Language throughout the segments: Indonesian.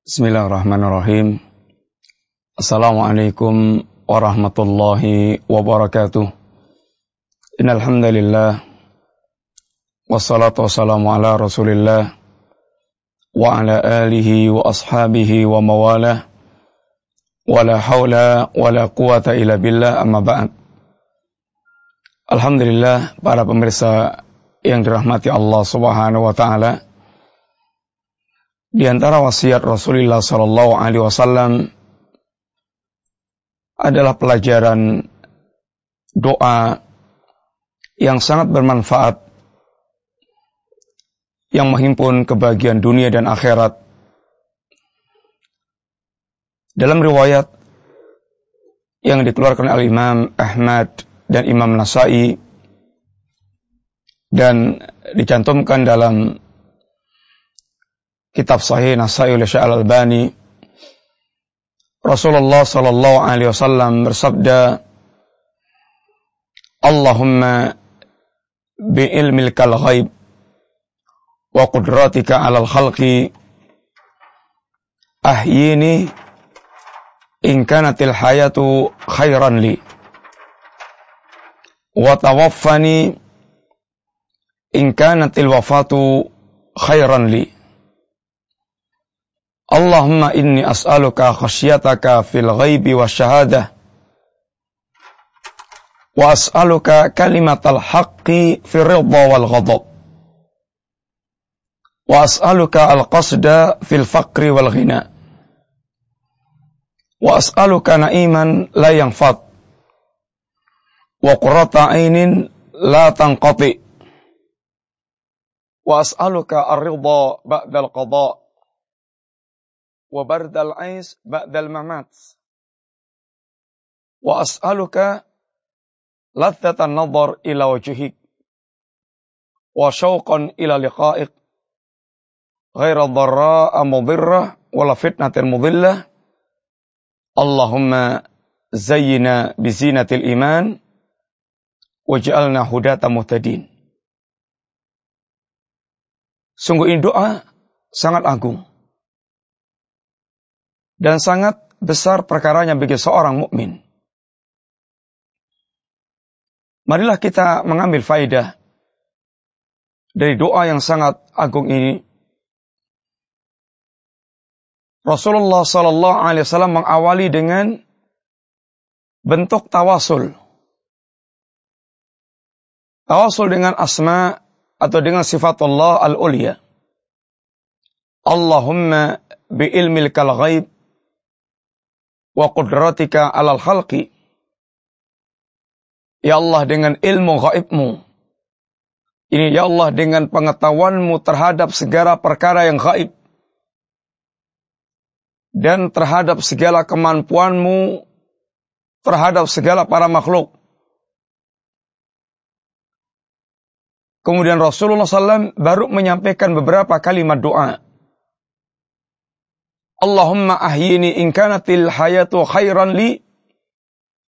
Bismillahirrahmanirrahim. Assalamualaikum warahmatullahi wabarakatuh. Innal hamdalillah wassalatu wassalamu ala Rasulillah wa ala alihi wa ashabihi wa mawalah. Wala haula wala quwata illa billah amma ba'd. Alhamdulillah para pemirsa yang dirahmati Allah Subhanahu wa taala. Di antara wasiat Rasulullah Sallallahu Alaihi Wasallam adalah pelajaran doa yang sangat bermanfaat yang menghimpun kebahagiaan dunia dan akhirat. Dalam riwayat yang dikeluarkan oleh Imam Ahmad dan Imam Nasai dan dicantumkan dalam kitab sahih Nasai oleh Syekh Al-Albani Rasulullah sallallahu alaihi wasallam bersabda Allahumma bi ilmikal ghaib wa qudratika 'alal khalqi ahyini in kanatil hayatu khairan li wa tawaffani in kanatil wafatu khairan li Allahumma inni as'aluka khasyataka fil ghaibi wa syahadah. Wa as'aluka kalimatal haqqi fil ridha wal ghadab. Wa as'aluka al-qasda fil faqri wal ghina. Wa as'aluka na'iman la yanfad. Wa qurrata ainin la tanqati. Wa bardal ais ba'dal mamat. Wa as'aluka lathatan nadhar ila wajhik wa syauqan ila liqa'ik ghaira dharra'a mudhirrah wala fitnatin mudhillah. Allahumma zayyina bizinatil iman waj'alna hudata muhtadin. Sungguh ini doa sangat agung dan sangat besar perkaranya bagi seorang mukmin. Marilah kita mengambil faidah dari doa yang sangat agung ini. Rasulullah Sallallahu Alaihi Wasallam mengawali dengan bentuk tawasul. Tawasul dengan asma atau dengan sifat Allah al-ulia. Allahumma bi ilmil kal ghaib wa qudratika alal khalqi. Ya Allah dengan ilmu gaibmu. Ini ya Allah dengan pengetahuanmu terhadap segala perkara yang gaib. Dan terhadap segala kemampuanmu terhadap segala para makhluk. Kemudian Rasulullah SAW baru menyampaikan beberapa kalimat doa. Allahumma ahyini in kanatil hayatu khairan li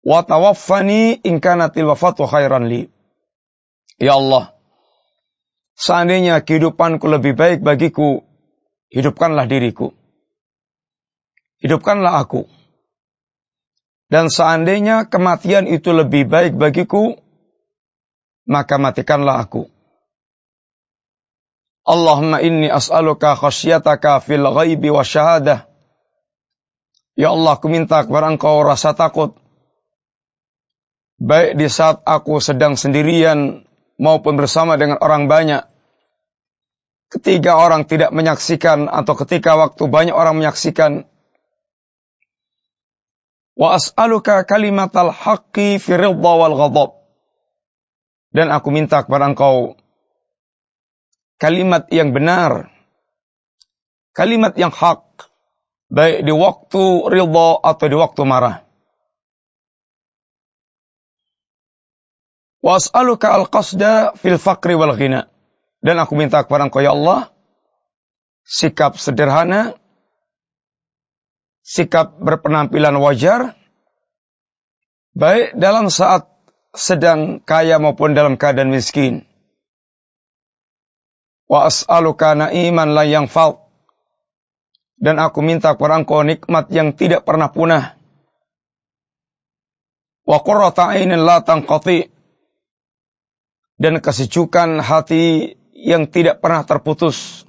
wa tawaffani in kanatil wafatu khairan li. Ya Allah, seandainya kehidupanku lebih baik bagiku, hidupkanlah diriku. Hidupkanlah aku. Dan seandainya kematian itu lebih baik bagiku, maka matikanlah aku. Allahumma inni as'aluka khasyataka fil ghaibi wa syahadah. Ya Allah, aku minta kepada engkau rasa takut. Baik di saat aku sedang sendirian maupun bersama dengan orang banyak. Ketika orang tidak menyaksikan atau ketika waktu banyak orang menyaksikan. Wa as'aluka kalimatal haqqi fi wal ghadab. Dan aku minta kepada engkau kalimat yang benar, kalimat yang hak, baik di waktu ridha atau di waktu marah. Was'aluka al-qasda fil faqri wal ghina. Dan aku minta kepada engkau ya Allah, sikap sederhana, sikap berpenampilan wajar, baik dalam saat sedang kaya maupun dalam keadaan miskin wa as'aluka na'iman la yanfa'u Dan aku minta kepada engkau nikmat yang tidak pernah punah. Wa qurrata ainin la tanqati. Dan kesejukan hati yang tidak pernah terputus.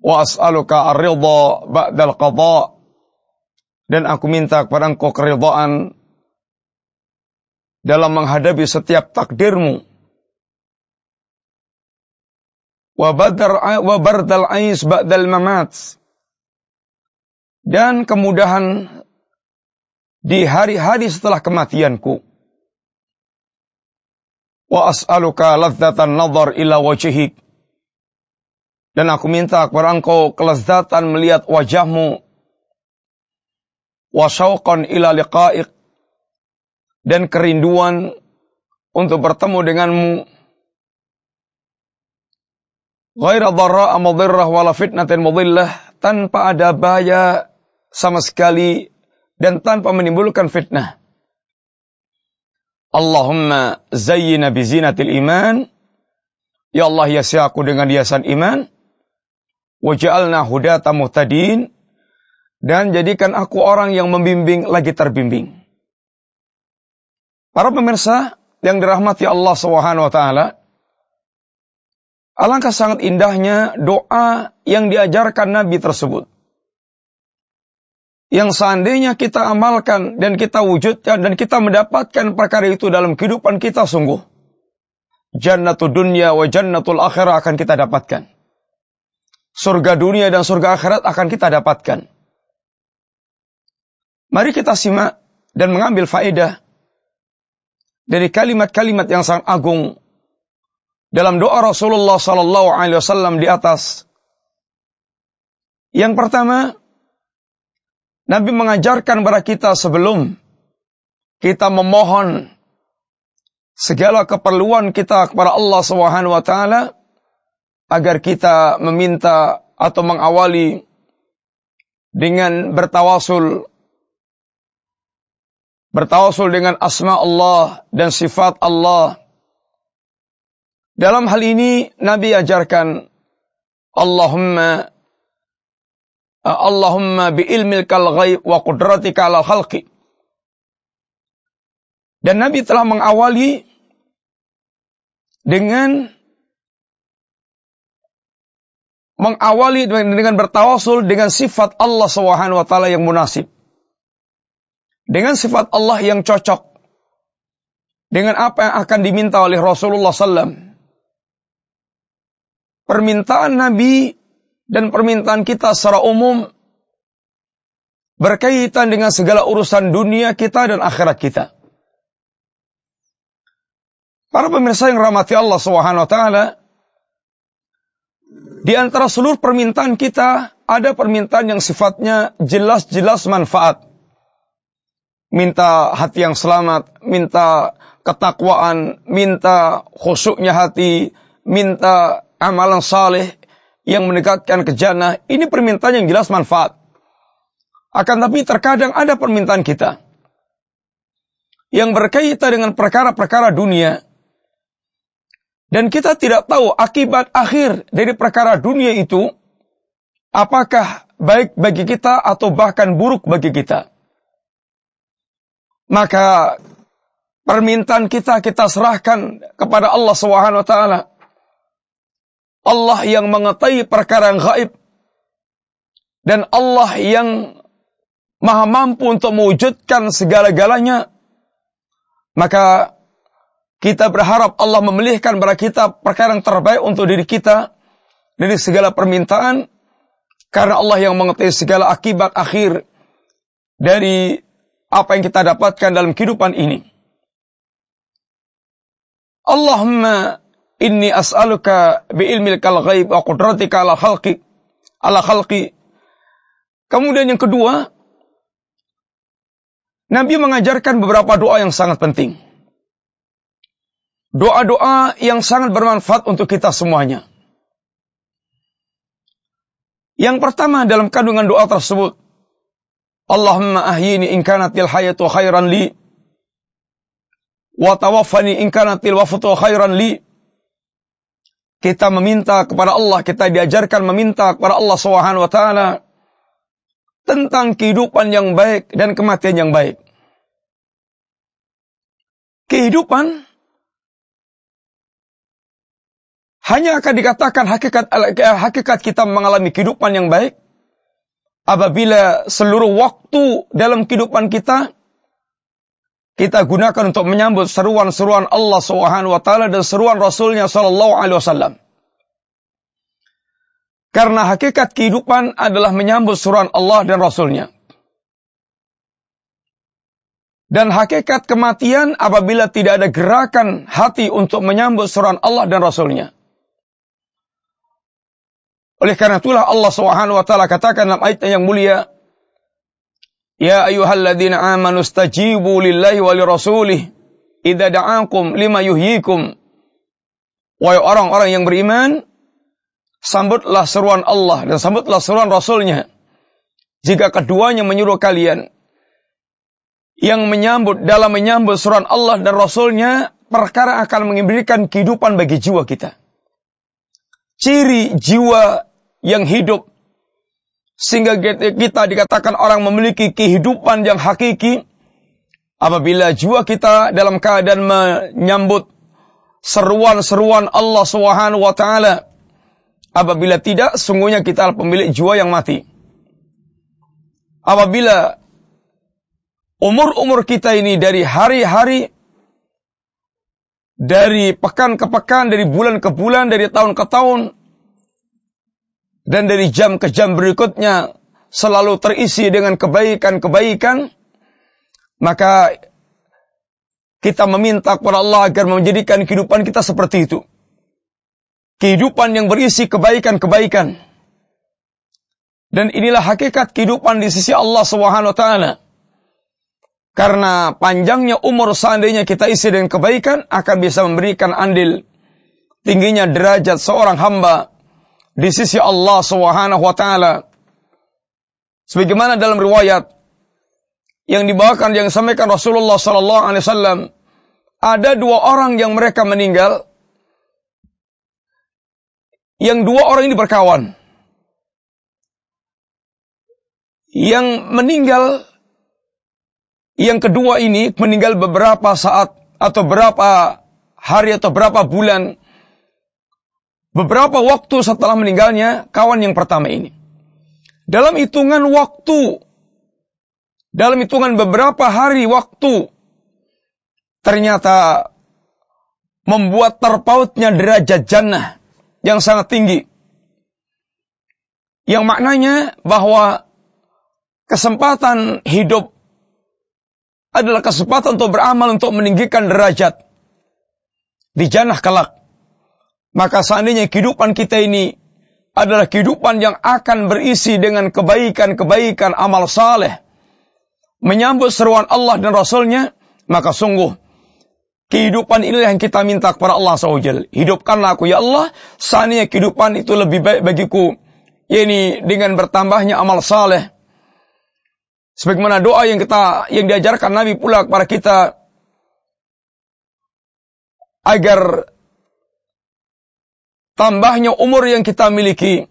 Wa as'aluka ar-ridha ba'dal qadha. Dan aku minta kepada engkau keridhaan dalam menghadapi setiap takdirmu. Wa badar wa bardal ais ba'dal mamat. Dan kemudahan di hari-hari setelah kematianku. Wa as'aluka ladzatan nazar ila wajhik. Dan aku minta kepada engkau kelezatan melihat wajahmu wa syauqan ila liqa'ik dan kerinduan untuk bertemu denganmu ghaira dharra mudhirrah wala fitnatin mudillah tanpa ada bahaya sama sekali dan tanpa menimbulkan fitnah. Allahumma zayyina bizinatil iman. Ya Allah hiasi aku dengan hiasan iman. Waj'alna hudata muhtadin. Dan jadikan aku orang yang membimbing lagi terbimbing. Para pemirsa yang dirahmati Allah Subhanahu wa taala, alangkah sangat indahnya doa yang diajarkan Nabi tersebut. Yang seandainya kita amalkan dan kita wujudkan dan kita mendapatkan perkara itu dalam kehidupan kita sungguh. Jannatul dunia wa jannatul akhirah akan kita dapatkan. Surga dunia dan surga akhirat akan kita dapatkan. Mari kita simak dan mengambil faedah dari kalimat-kalimat yang sangat agung dalam doa Rasulullah sallallahu alaihi wasallam di atas. Yang pertama, Nabi mengajarkan kepada kita sebelum kita memohon segala keperluan kita kepada Allah Subhanahu wa taala agar kita meminta atau mengawali dengan bertawasul bertawasul dengan asma Allah dan sifat Allah. Dalam hal ini Nabi ajarkan Allahumma Allahumma bi ilmikal ghaib wa qudratika ala khalqi. Dan Nabi telah mengawali dengan mengawali dengan bertawasul dengan sifat Allah Subhanahu wa taala yang munasib dengan sifat Allah yang cocok dengan apa yang akan diminta oleh Rasulullah SAW. Permintaan Nabi dan permintaan kita secara umum berkaitan dengan segala urusan dunia kita dan akhirat kita. Para pemirsa yang rahmati Allah Subhanahu wa taala, di antara seluruh permintaan kita ada permintaan yang sifatnya jelas-jelas manfaat minta hati yang selamat, minta ketakwaan, minta khusyuknya hati, minta amalan saleh yang mendekatkan ke jannah. Ini permintaan yang jelas manfaat. Akan tapi terkadang ada permintaan kita yang berkaitan dengan perkara-perkara dunia dan kita tidak tahu akibat akhir dari perkara dunia itu apakah baik bagi kita atau bahkan buruk bagi kita. Maka permintaan kita kita serahkan kepada Allah Subhanahu wa taala. Allah yang mengetahui perkara yang gaib dan Allah yang maha mampu untuk mewujudkan segala-galanya. Maka kita berharap Allah memilihkan kepada kita perkara yang terbaik untuk diri kita dari segala permintaan karena Allah yang mengetahui segala akibat akhir dari apa yang kita dapatkan dalam kehidupan ini. Allahumma inni as'aluka bi ilmikal ghaib wa qudratika ala khalqi ala khalqi. Kemudian yang kedua, Nabi mengajarkan beberapa doa yang sangat penting. Doa-doa yang sangat bermanfaat untuk kita semuanya. Yang pertama dalam kandungan doa tersebut, Allahumma ahyini in kanatil hayatu khairan li wa tawaffani in kanatil wafatu khairan li kita meminta kepada Allah, kita diajarkan meminta kepada Allah Subhanahu wa taala tentang kehidupan yang baik dan kematian yang baik. Kehidupan hanya akan dikatakan hakikat hakikat kita mengalami kehidupan yang baik apabila seluruh waktu dalam kehidupan kita kita gunakan untuk menyambut seruan-seruan Allah Subhanahu wa taala dan seruan Rasulnya sallallahu alaihi wasallam. Karena hakikat kehidupan adalah menyambut seruan Allah dan Rasulnya. Dan hakikat kematian apabila tidak ada gerakan hati untuk menyambut seruan Allah dan Rasulnya. Oleh karena itulah Allah Subhanahu wa taala katakan dalam ayatnya yang mulia, Ya ayyuhalladzina amanu stajibu lillahi wa lirasulih idza da'akum lima yuhyikum. Wahai orang-orang yang beriman, sambutlah seruan Allah dan sambutlah seruan Rasulnya. Jika keduanya menyuruh kalian yang menyambut dalam menyambut seruan Allah dan Rasulnya, perkara akan memberikan kehidupan bagi jiwa kita. Ciri jiwa yang hidup sehingga kita dikatakan orang memiliki kehidupan yang hakiki apabila jiwa kita dalam keadaan menyambut seruan-seruan Allah taala. Apabila tidak, sungguhnya kita pemilik jiwa yang mati. Apabila umur-umur kita ini dari hari-hari dari pekan ke pekan, dari bulan ke bulan, dari tahun ke tahun, dan dari jam ke jam berikutnya selalu terisi dengan kebaikan-kebaikan, maka kita meminta kepada Allah agar menjadikan kehidupan kita seperti itu. Kehidupan yang berisi kebaikan-kebaikan. Dan inilah hakikat kehidupan di sisi Allah Subhanahu. Karena panjangnya umur seandainya kita isi dengan kebaikan akan bisa memberikan andil tingginya derajat seorang hamba di sisi Allah Subhanahu wa taala. Sebagaimana dalam riwayat yang dibawakan yang disampaikan Rasulullah sallallahu alaihi wasallam, ada dua orang yang mereka meninggal yang dua orang ini berkawan. Yang meninggal yang kedua ini meninggal beberapa saat atau berapa hari atau berapa bulan Beberapa waktu setelah meninggalnya kawan yang pertama ini. Dalam hitungan waktu, dalam hitungan beberapa hari waktu, ternyata membuat terpautnya derajat jannah yang sangat tinggi. Yang maknanya bahwa kesempatan hidup adalah kesempatan untuk beramal untuk meninggikan derajat di jannah kelak. Maka seandainya kehidupan kita ini adalah kehidupan yang akan berisi dengan kebaikan-kebaikan amal saleh, menyambut seruan Allah dan Rasulnya, maka sungguh kehidupan inilah yang kita minta kepada Allah SWT. Hidupkanlah aku ya Allah, seandainya kehidupan itu lebih baik bagiku, yakni dengan bertambahnya amal saleh. Sebagaimana doa yang kita yang diajarkan Nabi pula kepada kita agar tambahnya umur yang kita miliki.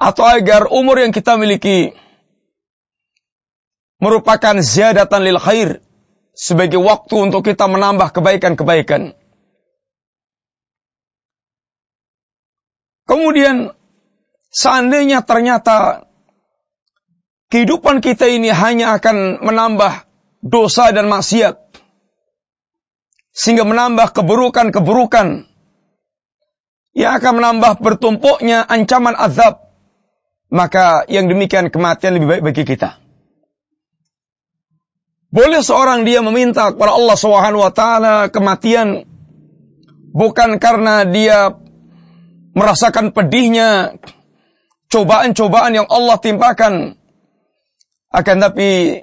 Atau agar umur yang kita miliki merupakan ziyadatan lil khair. Sebagai waktu untuk kita menambah kebaikan-kebaikan. Kemudian seandainya ternyata kehidupan kita ini hanya akan menambah dosa dan maksiat. Sehingga menambah keburukan-keburukan yang akan menambah bertumpuknya ancaman azab, maka yang demikian kematian lebih baik bagi kita. Boleh seorang dia meminta kepada Allah Subhanahu wa taala kematian bukan karena dia merasakan pedihnya cobaan-cobaan yang Allah timpakan akan tapi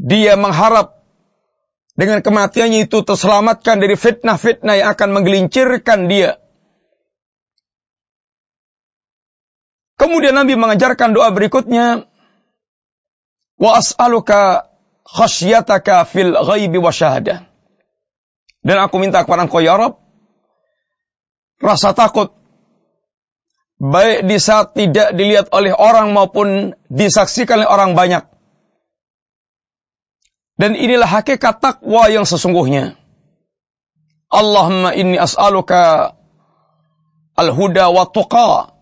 dia mengharap dengan kematiannya itu terselamatkan dari fitnah-fitnah yang akan menggelincirkan dia. Kemudian Nabi mengajarkan doa berikutnya. Wa as'aluka khasyataka fil ghaibi wa syahadah. Dan aku minta kepada engkau ya Rabb, rasa takut baik di saat tidak dilihat oleh orang maupun disaksikan oleh orang banyak. Dan inilah hakikat takwa yang sesungguhnya. Allahumma inni as'aluka al-huda wa tuqa.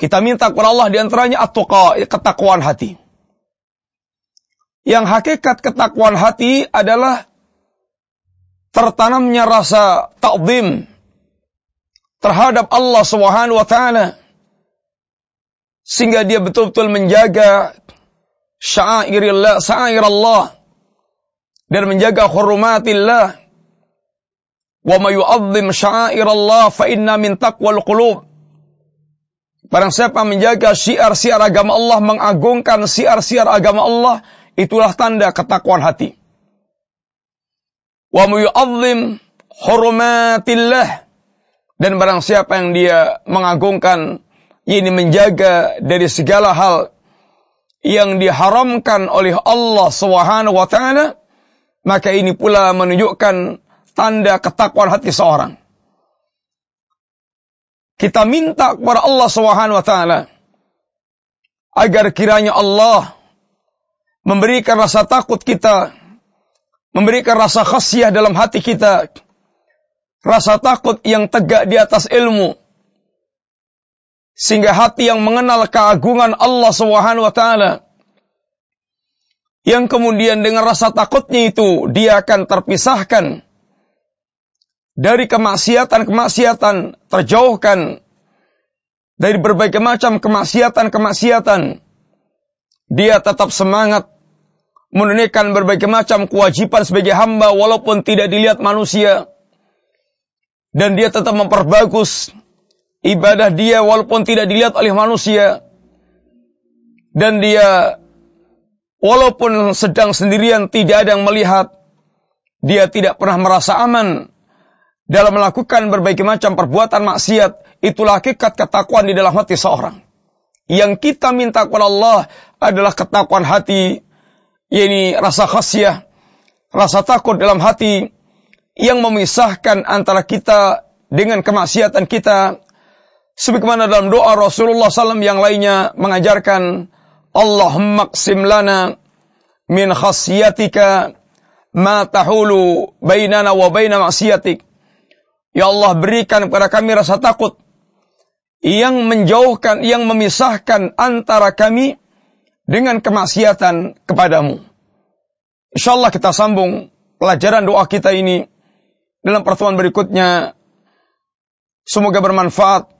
Kita minta kepada Allah di antaranya at-tuqa, ketakwaan hati. Yang hakikat ketakwaan hati adalah tertanamnya rasa ta'zim terhadap Allah Subhanahu wa taala sehingga dia betul-betul menjaga syairillah syair Allah dan menjaga hurumatillah wa may yu'azzim Allah fa inna min taqwal qulub. Barang siapa menjaga syiar-syiar agama Allah, mengagungkan syiar-syiar agama Allah, itulah tanda ketakwaan hati. Wa muyu'azzim hurumatillah dan barang siapa yang dia mengagungkan ini menjaga dari segala hal yang diharamkan oleh Allah Subhanahu wa taala maka ini pula menunjukkan tanda ketakwaan hati seorang. Kita minta kepada Allah Subhanahu wa taala agar kiranya Allah memberikan rasa takut kita memberikan rasa khasyah dalam hati kita, rasa takut yang tegak di atas ilmu, sehingga hati yang mengenal keagungan Allah Subhanahu wa taala. Yang kemudian dengan rasa takutnya itu dia akan terpisahkan. Dari kemaksiatan-kemaksiatan, terjauhkan. Dari berbagai macam kemaksiatan-kemaksiatan. Dia tetap semangat menunaikan berbagai macam kewajiban sebagai hamba walaupun tidak dilihat manusia. Dan dia tetap memperbagus ibadah dia walaupun tidak dilihat oleh manusia. Dan dia walaupun sedang sendirian tidak ada yang melihat. Dia tidak pernah merasa aman dalam melakukan berbagai macam perbuatan maksiat. Itulah hakikat ketakwaan di dalam hati seorang. Yang kita minta kepada Allah adalah ketakwaan hati yakni rasa khasyah, rasa takut dalam hati yang memisahkan antara kita dengan kemaksiatan kita. Sebagaimana dalam doa Rasulullah SAW yang lainnya mengajarkan Allahumma qsim lana min khasyatika ma tahulu bainana wa baina maksiatik. Ya Allah berikan kepada kami rasa takut yang menjauhkan, yang memisahkan antara kami dengan kemaksiatan kepadamu. Insyaallah kita sambung pelajaran doa kita ini dalam pertemuan berikutnya. Semoga bermanfaat.